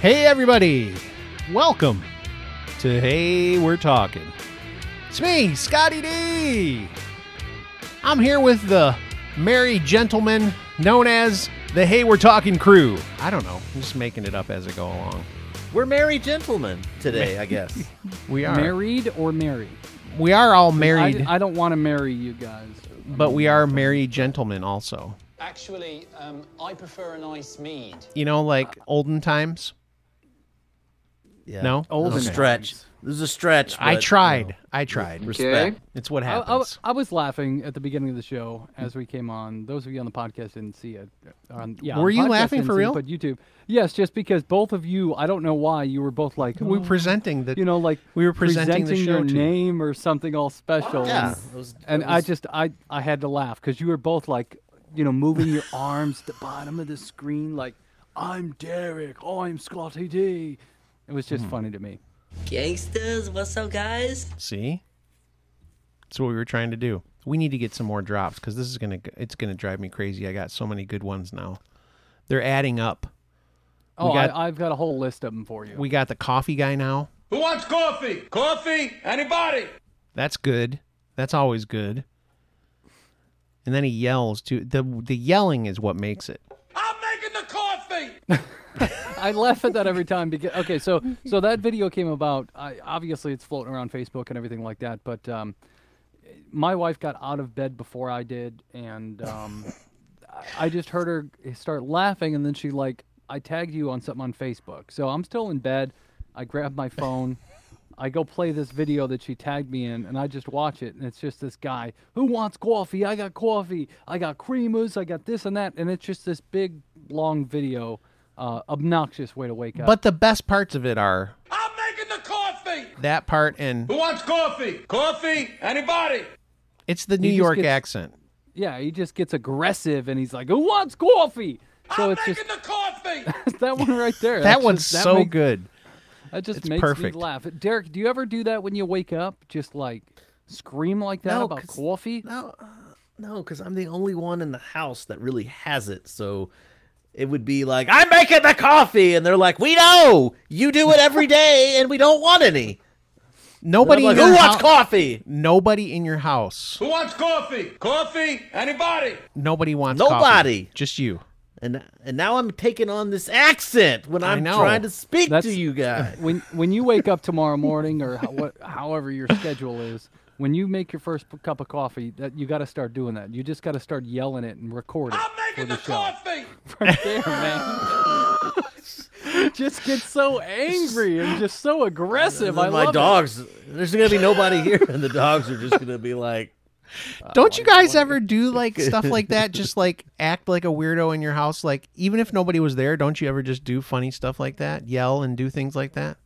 Hey, everybody. Welcome to Hey, We're Talking. It's me, Scotty D. I'm here with the merry gentleman known as the Hey, We're Talking crew. I don't know. I'm just making it up as I go along. We're merry gentlemen today, I guess. We are. Married or married? We are all married, I, I don't want to marry you guys. but we are merry gentlemen also. Actually, um, I prefer a nice mead. You know, like olden times? Yeah. No? It was a stretch. times. This is a stretch. I but, tried. you know, I tried. respect. It's what I, I- happens. I was laughing at the beginning of the show as we came on. Those of you on the podcast didn't see it. On, yeah, Were the you laughing for real? But YouTube, yes, just because both of you, I don't know why you were both like, we were "Oh," presenting the you know, like we were presenting the show your name or something all special. Yeah. and- it was- and it I just I I had to laugh because you were both like, you know, moving your arms to the bottom of the screen, like I'm Derek, Oh, I'm Scotty D. It was Hmm. just funny to me. Gangsters, what's up, guys? See, that's what we were trying to do. We need to get some more drops because this is gonna it's gonna drive me crazy. I got so many good ones now. They're adding up. Oh, got- I, I've got a whole list of them for you. We got the coffee guy now. Who wants coffee? Coffee? Anybody? That's good. That's always good. And then he yells too. the The yelling is what makes it. I laugh at that every time because okay, so so that video came about. I, obviously, it's floating around Facebook and everything like that. But um, my wife got out of bed before I did, and um, I just heard her start laughing, and then she like, I tagged you on something on Facebook. So I'm still in bed. I grab my phone. I go play this video that she tagged me in, and I just watch it, and it's just this guy who wants coffee. I got coffee. I got creamers. I got this and that, and it's just this big long video. Uh, obnoxious way to wake up. But the best parts of it are I'm making the coffee. that part and Who wants coffee? Coffee? Anybody? it's the New York gets- accent. Yeah, he just gets aggressive and he's like, "Who wants coffee?" So I'm it's making just the coffee. that one right there. That That's one's just- that so make- good. That just It's makes perfect. me laugh. Derek, do you ever do that when you wake up? Just like scream like that No, about 'cause- coffee? No, uh, no, because I'm the only one in the house that really has it. So it would be like, I'm making the coffee. And they're like, we know. You do it every day and we don't want any. Nobody like, your who wants hou- coffee? Nobody in your house. Who wants coffee? Coffee? Anybody? Nobody wants coffee. Nobody. Just you. And and now I'm taking on this accent when I I'm trying to speak That's- to you guys. When when you wake up tomorrow morning or how, what, however your schedule is, when you make your first cup of coffee, that you got to start doing that. You just got to start yelling it and record it I'm for making the the show. coffee. right there, man. just get so angry and just so aggressive. I then my love it. dogs, there's gonna be nobody here, and the dogs are just gonna be like, Don't you oh, guys ever do like stuff like that? Just like act like a weirdo in your house? Like even if nobody was there, don't you ever just do funny stuff like that? Yell and do things like that?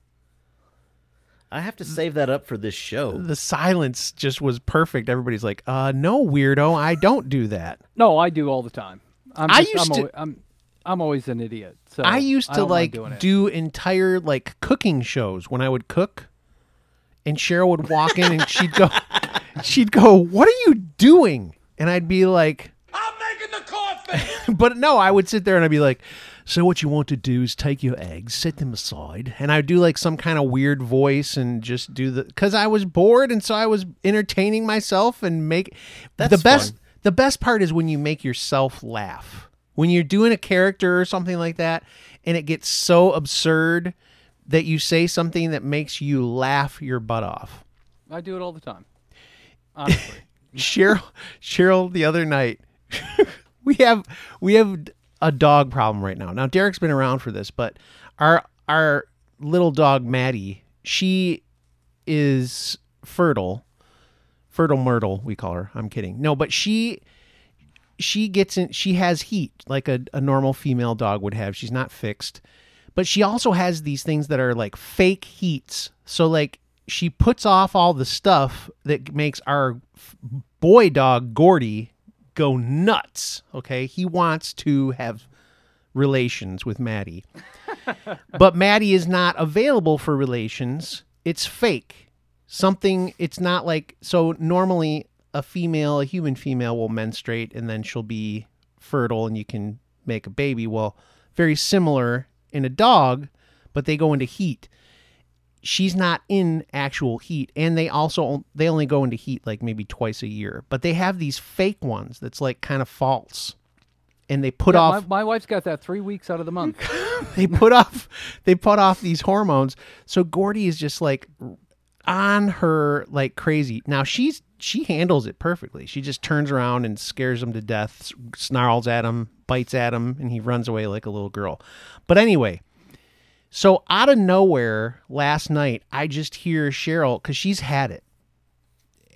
I have to save that up for this show. The silence just was perfect. Everybody's like, "Uh, no, weirdo, I don't do that." No, I do all the time. I'm I just, used I'm to- alwa- I'm, I'm always an idiot. So I used to don't like do entire like cooking shows when I would cook, and Cheryl would walk in and she'd go, she'd go, "What are you doing?" And I'd be like, I'm making the coffee. but no, I would sit there and I'd be like, so what you want to do is take your eggs, set them aside, and I'd do like some kind of weird voice and just do the because I was bored and so I was entertaining myself and make the best. fun. The best part is when you make yourself laugh when you're doing a character or something like that, and it gets so absurd that you say something that makes you laugh your butt off. I do it all the time. Honestly. Cheryl Cheryl the other night we have we have a dog problem right now. Now Derek's been around for this, but our our little dog Maddie, she is fertile. Fertile Myrtle, we call her. I'm kidding. No, but she she gets in she has heat like a, a normal female dog would have. She's not fixed. But she also has these things that are like fake heats. So like she puts off all the stuff that makes our boy dog Gordy go nuts. Okay, he wants to have relations with Maddie, but Maddie is not available for relations. It's fake. Something. It's not like so. Normally, a female, a human female, will menstruate and then she'll be fertile and you can make a baby. Well, very similar in a dog, but they go into heat. She's not in actual heat, and they also they only go into heat like maybe twice a year. But they have these fake ones that's like kind of false, and they put Yeah, off my, my wife's got that three weeks out of the month. they put off they put off these hormones so gordy is just like on her like crazy now she's she handles it perfectly she just turns around and scares him to death snarls at him bites at him and he runs away like a little girl but anyway so out of nowhere last night i just hear cheryl because she's had it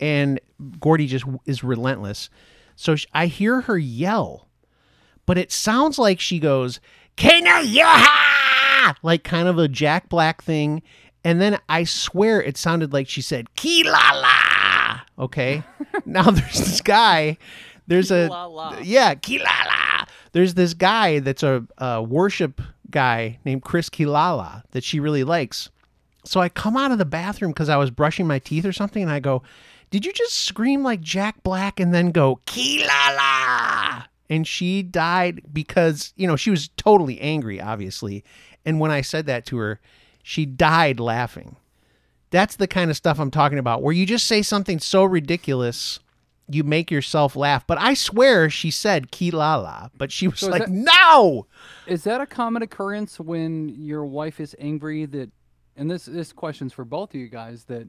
and gordy just is relentless so i hear her yell but it sounds like she goes Kana Yaha! like kind of a Jack Black thing. And then I swear it sounded like she said Quilala. Okay. now there's this guy. There's a Quilala. yeah Quilala. There's this guy that's a, a worship guy named Chris Quilala that she really likes. So I come out of the bathroom because I was brushing my teeth or something, and I go, "Did you just scream like Jack Black and then go Quilala?" And she died because you know she was totally angry, obviously. And when I said that to her, she died laughing. That's the kind of stuff I'm talking about, where you just say something so ridiculous, you make yourself laugh. But I swear she said Quilala, but she was So like, that- "No." Is that a common occurrence when your wife is angry that and this this question's for both of you guys that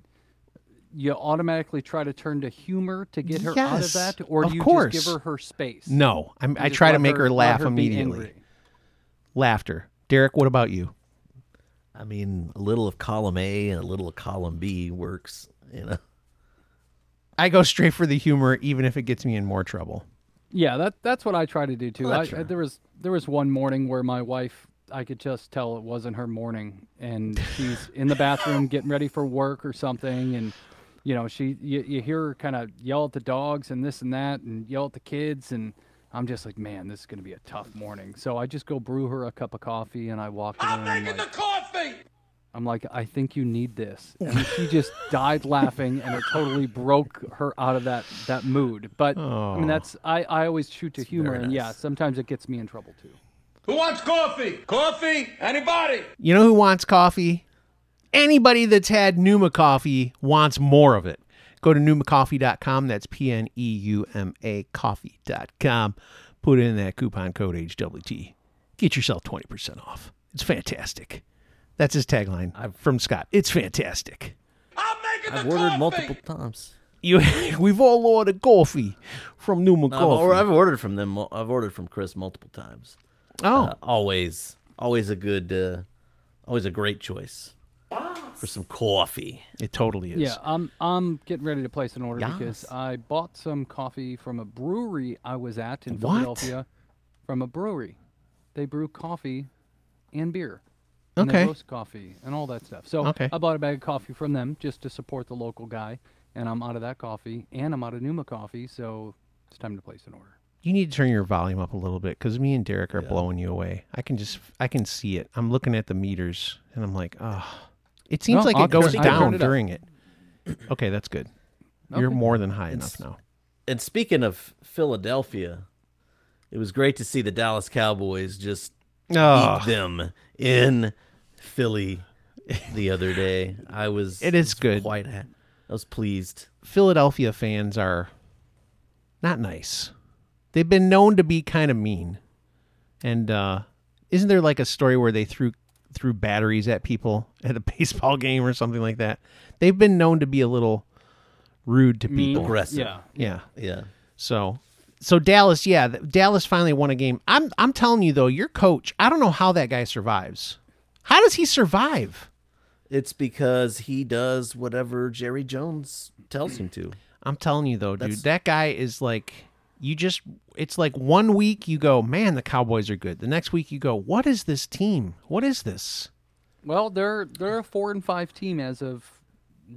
you automatically try to turn to humor to get her out of that or of do you course. just give her her space? No, I'm, I try to make her, let laugh her immediately. Laughter. Derek, what about you? I mean, a little of column A and a little of column B works. You know, I go straight for the humor, even if it gets me in more trouble. Yeah, that that's what I try to do too. Well, I, that's I- there was there was one morning where my wife, I could just tell it wasn't her morning, and she's in the bathroom getting ready for work or something, and you know she you, you hear her kind of yell at the dogs and this and that, and yell at the kids, and I'm just like, man, this is gonna be a tough morning. So I just go brew her a cup of coffee, and I walk in I'm and I'm making like, the coffee. I'm like, I think you need this. And she just died laughing and it totally broke her out of that that mood. But I Oh. mean that's I, I always shoot to humor very and yeah, sometimes it gets me in trouble too. Who wants coffee? Coffee? Anybody? You know who wants coffee? Anybody that's had Pneuma coffee wants more of it. Go to pneumacoffee.com. That's P N E U M A coffee.com. Put in that coupon code HWT. Get yourself 20% off. It's fantastic. That's his tagline from Scott. It's fantastic. I'm making I've ordered coffee. multiple times. You, we've all ordered coffee from Pneuma I've, or- Coffee. I've ordered from them. I've ordered from Chris multiple times. Oh, Uh, always, always a good, uh, always a great choice for some coffee. it totally is. Yeah, I'm I'm getting ready to place an order because I bought some coffee from a brewery I was at in What? Philadelphia. From a brewery. They brew coffee and beer. And Okay. They roast coffee and all that stuff. So Okay. I bought a bag of coffee from them just to support the local guy. And I'm out of that coffee and I'm out of Pneuma coffee, so it's time to place an order. You need to turn your volume up a little bit because me and Derek are blowing you away. I can just, I can see it. I'm looking at the meters and I'm like, oh, it seems Well, like I'll it goes turn- down turned it up. during it. Okay, that's good. You're more than high It's- enough now. And speaking of Philadelphia, it was great to see the Dallas Cowboys just Oh, beat them in Philly the other day. I was It is was good. Quite, ha- I was pleased. Philadelphia fans are not nice. They've been known to be kind of mean. And uh, isn't there like a story where they threw threw batteries at people at a baseball game or something like that? They've been known to be a little rude to Mean. people. Aggressive. Yeah. Yeah. Yeah. So, so Dallas, yeah, Dallas finally won a game. I'm I'm telling you though, your coach, I don't know how that guy survives. How does he survive? It's because he does whatever Jerry Jones tells him to. I'm telling you though, dude, That's- that guy is like you just it's like one week you go, "Man, the Cowboys are good." The next week you go, "What is this team? What is this?" Well, they're they're a four and five team as of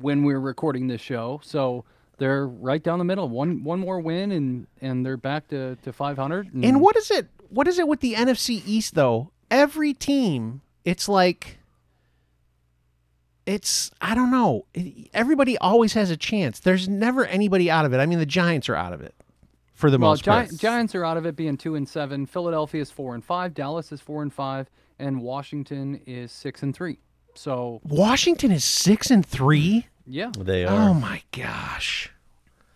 when we're recording this show. So they're right down the middle. One one more win and and they're back to, to five hundred. And what is it? What is it with the NFC East though? Every team, it's like it's I don't know. Everybody always has a chance. There's never anybody out of it. I mean, the Giants are out of it for the well, most part. Gi- Giants are out of it being two and seven. Philadelphia is four and five. Dallas is four and five, and Washington is six and three. So Washington is six and three. yeah, They oh are. Oh my gosh,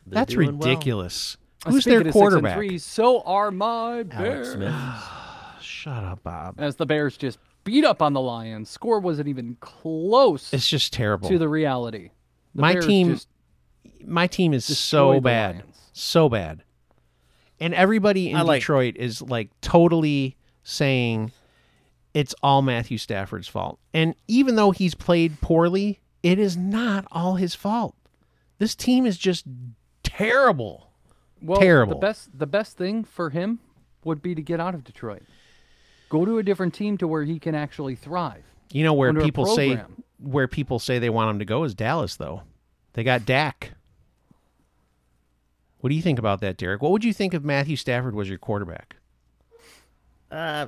They're that's doing well. ridiculous. Uh, Who's speaking their of six and quarterback? three, so are my Alex Bears. Smith. Shut up, Bob. As the Bears just beat up on the Lions, score wasn't even close It's just terrible. to the reality. The My Bears team- My team is so bad, so bad, and everybody in like- Detroit is like totally saying it's all Matthew Stafford's fault. And even though he's played poorly, it is not all his fault. This team is just terrible. well, terrible. The best the best thing for him would be to get out of Detroit. Go to a different team to where he can actually thrive. You know where people say where people say they want him to go is Dallas though. They got Dak. What do you think about that, Derek? What would you think if Matthew Stafford was your quarterback? Uh,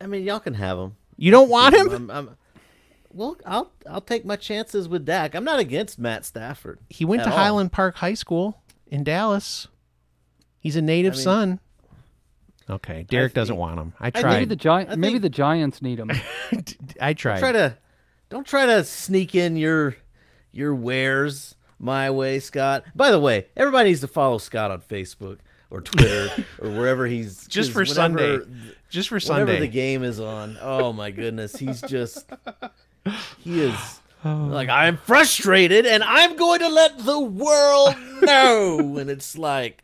I mean, y'all can have him. You don't want him? I'm, I'm, well, I'll I'll take my chances with Dak. I'm not against Matt Stafford. He went to all. Highland Park High School in Dallas. He's a native I mean- son. Okay, Derek doesn't want him. I think tried. Maybe the Gi- I maybe think- the Giants need him. I tried. Try to don't try to sneak in your your wares my way, Scott. By the way, everybody needs to follow Scott on Facebook or Twitter or wherever he's just for Sunday. Just for Whenever Sunday. the game is on, oh my goodness, he's just he is like I'm frustrated and I'm going to let the world know. and it's like,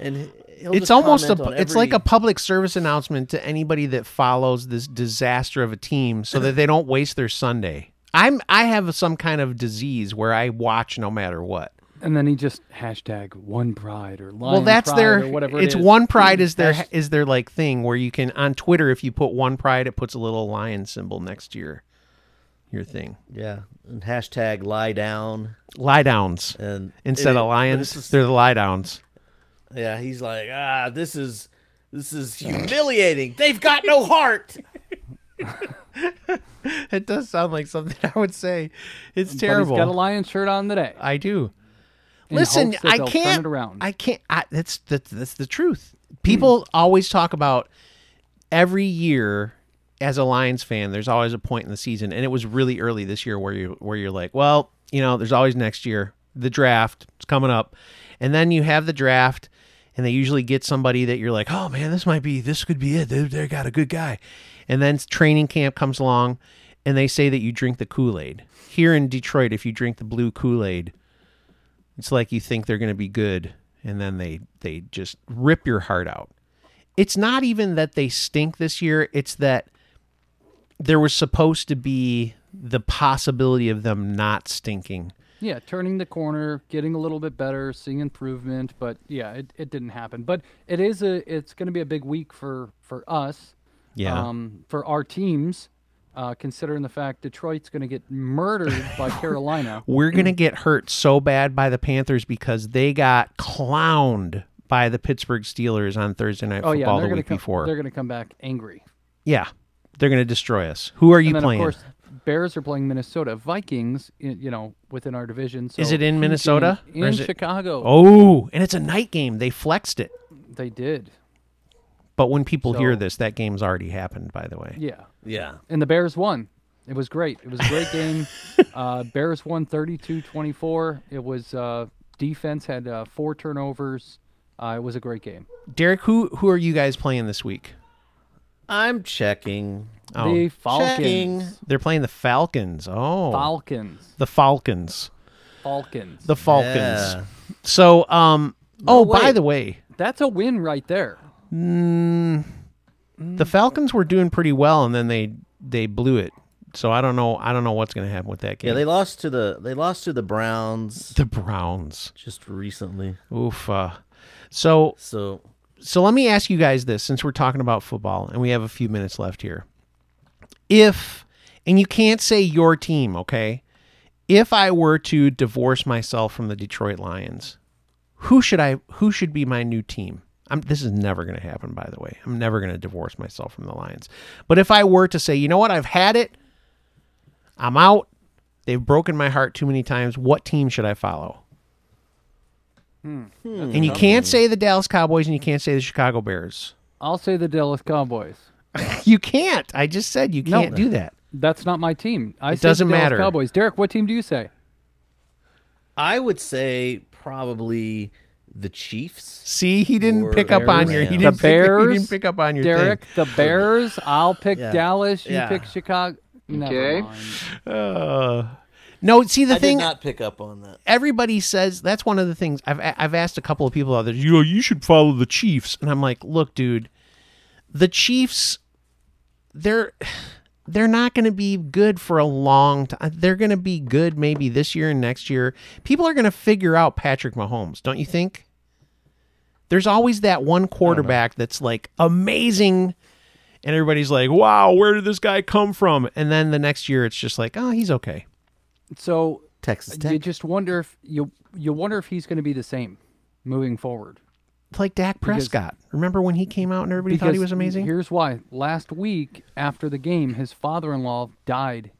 and he'll it's almost a comment on it's like a public service announcement to anybody that follows this disaster of a team so that they don't waste their Sunday. I'm I have some kind of disease where I watch no matter what. and then he just hashtag one pride or lion well, that's pride their or whatever it's it is. one pride is their Hash- is their like thing where you can on Twitter if you put one pride it puts a little lion symbol next to your your thing. yeah, and hashtag lie down Lie downs. and Instead it- of lions, it's just- they're the lie downs. Yeah, he's like, ah, this is this is humiliating. They've got no heart. It does sound like something I would say. It's But terrible. he's got a lion shirt on today. I do. in Listen, I can't. turn it around. I can't. I, that's that's that's the truth. People always talk about every year as a Lions fan. There's always a point in the season, and it was really early this year where you where you're like, well, you know, there's always next year. The draft is coming up, and then you have the draft, and they usually get somebody that you're like, oh man, this might be this could be it. They they got a good guy, and then training camp comes along, and they say that you drink the Kool Aid. Here in Detroit, if you drink the blue Kool Aid, it's like you think they're going to be good, and then they they just rip your heart out. It's not even that they stink this year; it's that there was supposed to be the possibility of them not stinking. Yeah, turning the corner, getting a little bit better, seeing improvement, but yeah, it, it didn't happen. But it is a it's going to be a big week for for us. Yeah. Um, for our teams, uh, considering the fact Detroit's going to get murdered by Carolina. We're going to get hurt so bad by the Panthers because they got clowned by the Pittsburgh Steelers on Thursday night Oh football yeah, the week come. before. They're going to come back angry. Yeah, they're going to destroy us. Who are you and then playing? of course, Bears are playing Minnesota. Vikings, you know, within our division. So Is it in Minnesota, game In is it- Chicago. oh, and it's a night game. They flexed it. They did. But when people hear this, that game's already happened. By the way. Yeah. Yeah, and the Bears won. It was great. It was a great game. Uh, Bears won 32-24. It was uh, defense had uh, four turnovers. Uh, it was a great game. Derek, who who are you guys playing this week? I'm checking. Oh, The Falcons. Checking. they're playing the Falcons. Oh, Falcons. the Falcons. Falcons. The Falcons. Yeah. So, um. oh, by the way, That's a win right there. the Falcons were doing pretty well, and then they they blew it. So I don't know. I don't know what's going to happen with that game. Yeah, they lost to the they lost to the Browns the Browns. just recently. Oof. Uh, so So so let me ask you guys this since we're talking about football and we have a few minutes left here. If and you can't say your team, okay? If I were to divorce myself from the Detroit Lions, who should I who should be my new team? I'm, this is never going to happen by the way. I'm never going to divorce myself from the Lions. But if I were to say, "You know what? I've had it. I'm out. They've broken my heart too many times. What team should I follow?" And you can't say the Dallas Cowboys and you can't say the Chicago Bears. I'll say the Dallas Cowboys. You can't. I just said you No. can't do that. That's not my team. I It said the doesn't Dallas matter. Cowboys. Derek, what team do you say? I would say probably the Chiefs. See, he didn't Or pick up on your. He Rams. didn't, The pick, he Bears, didn't pick up on your Derek, thing. the Bears. I'll pick Yeah. Dallas. You Yeah. pick Chicago. Never Okay. mind. Uh, no, see the I thing. did not pick up on that. everybody says that's one of the things I've I've asked a couple of people out there. You know, you should follow the Chiefs, and I'm like, look, dude, the Chiefs, they're they're not going to be good for a long time. They're going to be good maybe this year and next year. People are going to figure out Patrick Mahomes, don't you think? There's always that one quarterback that's like amazing. And everybody's like, "Wow, where did this guy come from?" And then the next year, it's just like, "Oh, he's okay." So Texas you just wonder if you you wonder if he's going to be the same moving forward. Like Dak Because- Prescott. Remember when he came out and everybody thought he was amazing? Here's why. Last week after the game, his father-in-law died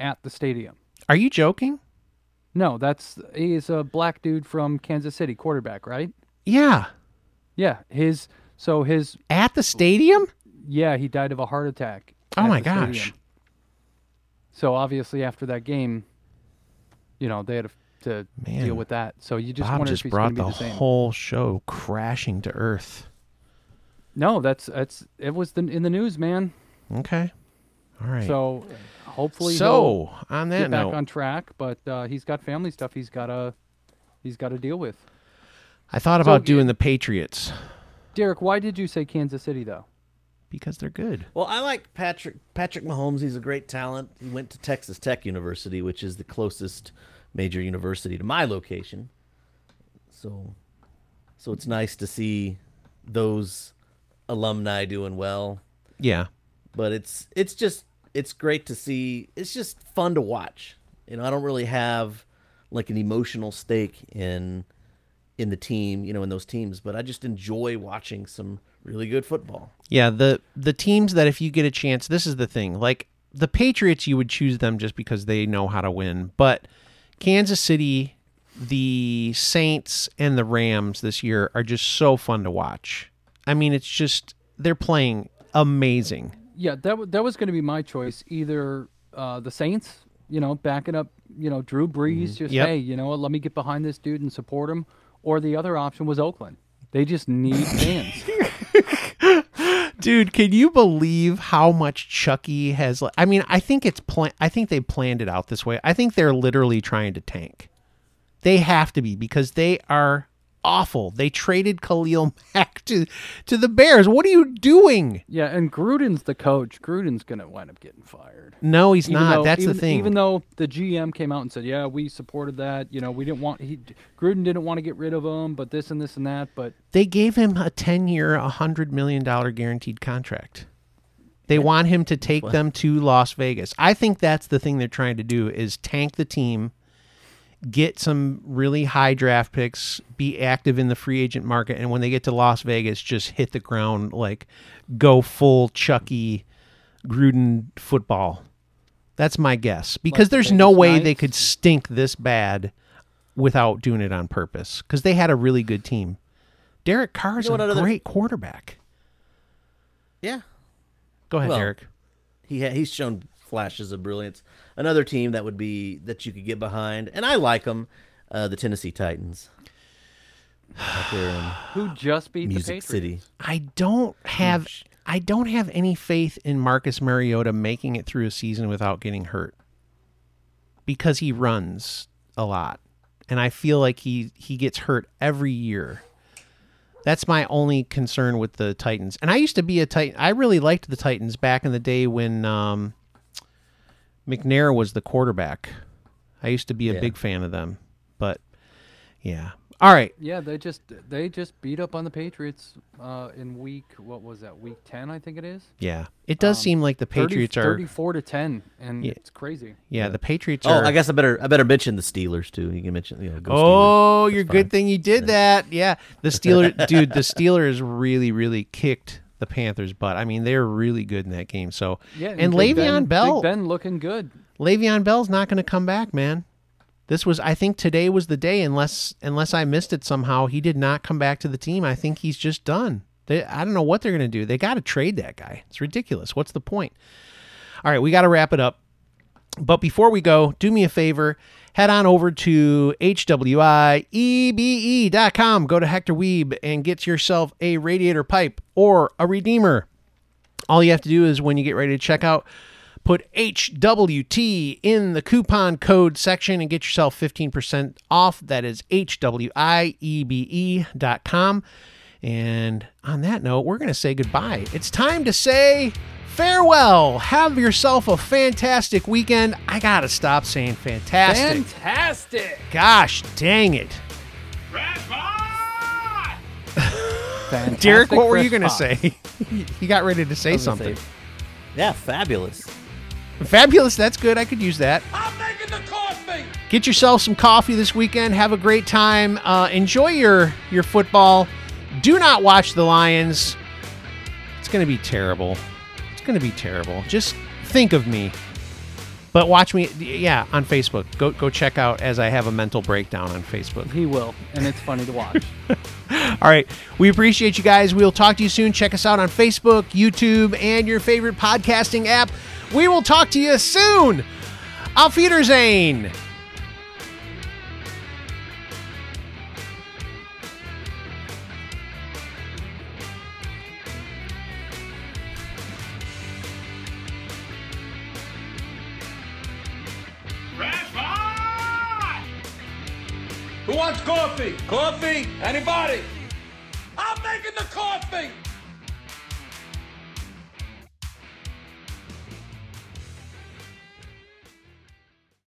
at the stadium. Are you joking? No, that's he's a black dude from Kansas City, quarterback, right? Yeah. Yeah, his so his At the stadium? yeah, he died of a heart attack. Oh my gosh. stadium. So obviously after that game, you know, they had to Man. deal with that. So you just Bob wonder just if he's brought the, the same. whole show crashing to earth. No, that's that's it was the, in the news, man. Okay. All right. So hopefully So, on get that back on track, but uh, he's got family stuff he's got to he's got to deal with. I thought So, about doing the Patriots Derek, why did you say Kansas City though? Because they're good. Well, I like Patrick Patrick Mahomes. He's a great talent. He went to Texas Tech University, which is the closest major university to my location. So, so it's nice to see those alumni doing well. Yeah. But it's it's just it's great to see. It's just fun to watch. You know, I don't really have like an emotional stake in in the team, you know, in those teams, but I just enjoy watching some really good football. Yeah, the the teams that if you get a chance, this is the thing. Like the Patriots, you would choose them just because they know how to win. But Kansas City, the Saints, and the Rams this year are just so fun to watch. I mean, it's just they're playing amazing. Yeah, that w- that was going to be my choice. Either uh, the Saints, you know, backing up, you know, Drew Brees, just Mm-hmm. Yep. hey, you know what, let me get behind this dude and support him. Or the other option was Oakland. They just need fans. Dude, can you believe how much Chucky has? I mean, I think it's plan. I think they planned it out this way. I think they're literally trying to tank. They have to be because they are awful. They traded Khalil Mack to to the Bears. What are you doing? yeah, and Gruden's the coach. Gruden's going to wind up getting fired. No, he's Even not. though- That's even, the thing. Even though the GM came out and said, "Yeah, we supported that. You know, we didn't want he Gruden didn't want to get rid of him, but this and this and that." But they gave him a ten-year, a hundred million dollar guaranteed contract. They want him to take them to Las Vegas. I think that's the thing they're trying to do is tank the team, get some really high draft picks, be active in the free agent market, and when they get to Las Vegas, just hit the ground like go full Chucky Gruden football. That's my guess because there's no way they could stink this bad without doing it on purpose because they had a really good team. Derek Carr's You know a great quarterback. Yeah. Go ahead, Well, Derek. he ha- he's shown flashes of brilliance. Another team that would be that you could get behind, and I like them, uh, the Tennessee Titans. Out there in who just beat the Music Patriots? City. I don't have I don't have any faith in Marcus Mariota making it through a season without getting hurt. Because he runs a lot. And I feel like he he gets hurt every year. That's my only concern with the Titans. And I used to be a Titan. I really liked the Titans back in the day when um, McNair was the quarterback. I used to be a Yeah. big fan of them. But yeah. All right. Yeah, they just they just beat up on the Patriots uh, in week what was that week ten I think it is. Yeah. It does seem like the 30 Patriots are 34 to ten, and Yeah. it's crazy. Yeah, the Patriots Oh, are. I guess I better I better mention the Steelers too. You can mention you know. Go Oh, Steelers. you're That's good fine. thing you did that. Yeah, the Steelers, dude. The Steelers really, really kicked the Panthers' butt. I mean, they're really good in that game. So, Yeah, and Big Le'Veon ben, Bell, Big Ben looking good. Le'Veon Bell's not going to come back, man. This was, I think, today was the day. Unless, unless I missed it somehow, he did not come back to the team. I think he's just done. They, I don't know what they're going to do. They got to trade that guy. It's ridiculous. What's the point? All right, we got to wrap it up. But before we go, do me a favor. Head on over to HWIEBE.com. Go to Hector Weeb and get yourself a radiator pipe or a redeemer. All you have to do is when you get ready to check out, put HWT in the coupon code section and get yourself 15% off. That is HWIEBE.com. And on that note, we're going to say goodbye. It's time to say farewell. Have yourself a fantastic weekend. I got to stop saying fantastic. Fantastic. Gosh dang it. Fantastic Derek, what were you going to say? he got ready to say I was gonna something. say, yeah, fabulous. Fabulous. That's good. I could use that. I'm making the coffee. Get yourself some coffee this weekend. Have a great time. Uh, enjoy your your football. Do not watch the Lions. It's going to be terrible. It's going to be terrible. Just think of me. But watch me, yeah, on Facebook. Go go check out as I have a mental breakdown on Facebook. He will, and it's funny to watch. All right, we appreciate you guys. We'll talk to you soon. Check us out on Facebook, YouTube, and your favorite podcasting app. We will talk to you soon. Auf Wiedersehen. Coffee? Anybody? I'm making the coffee!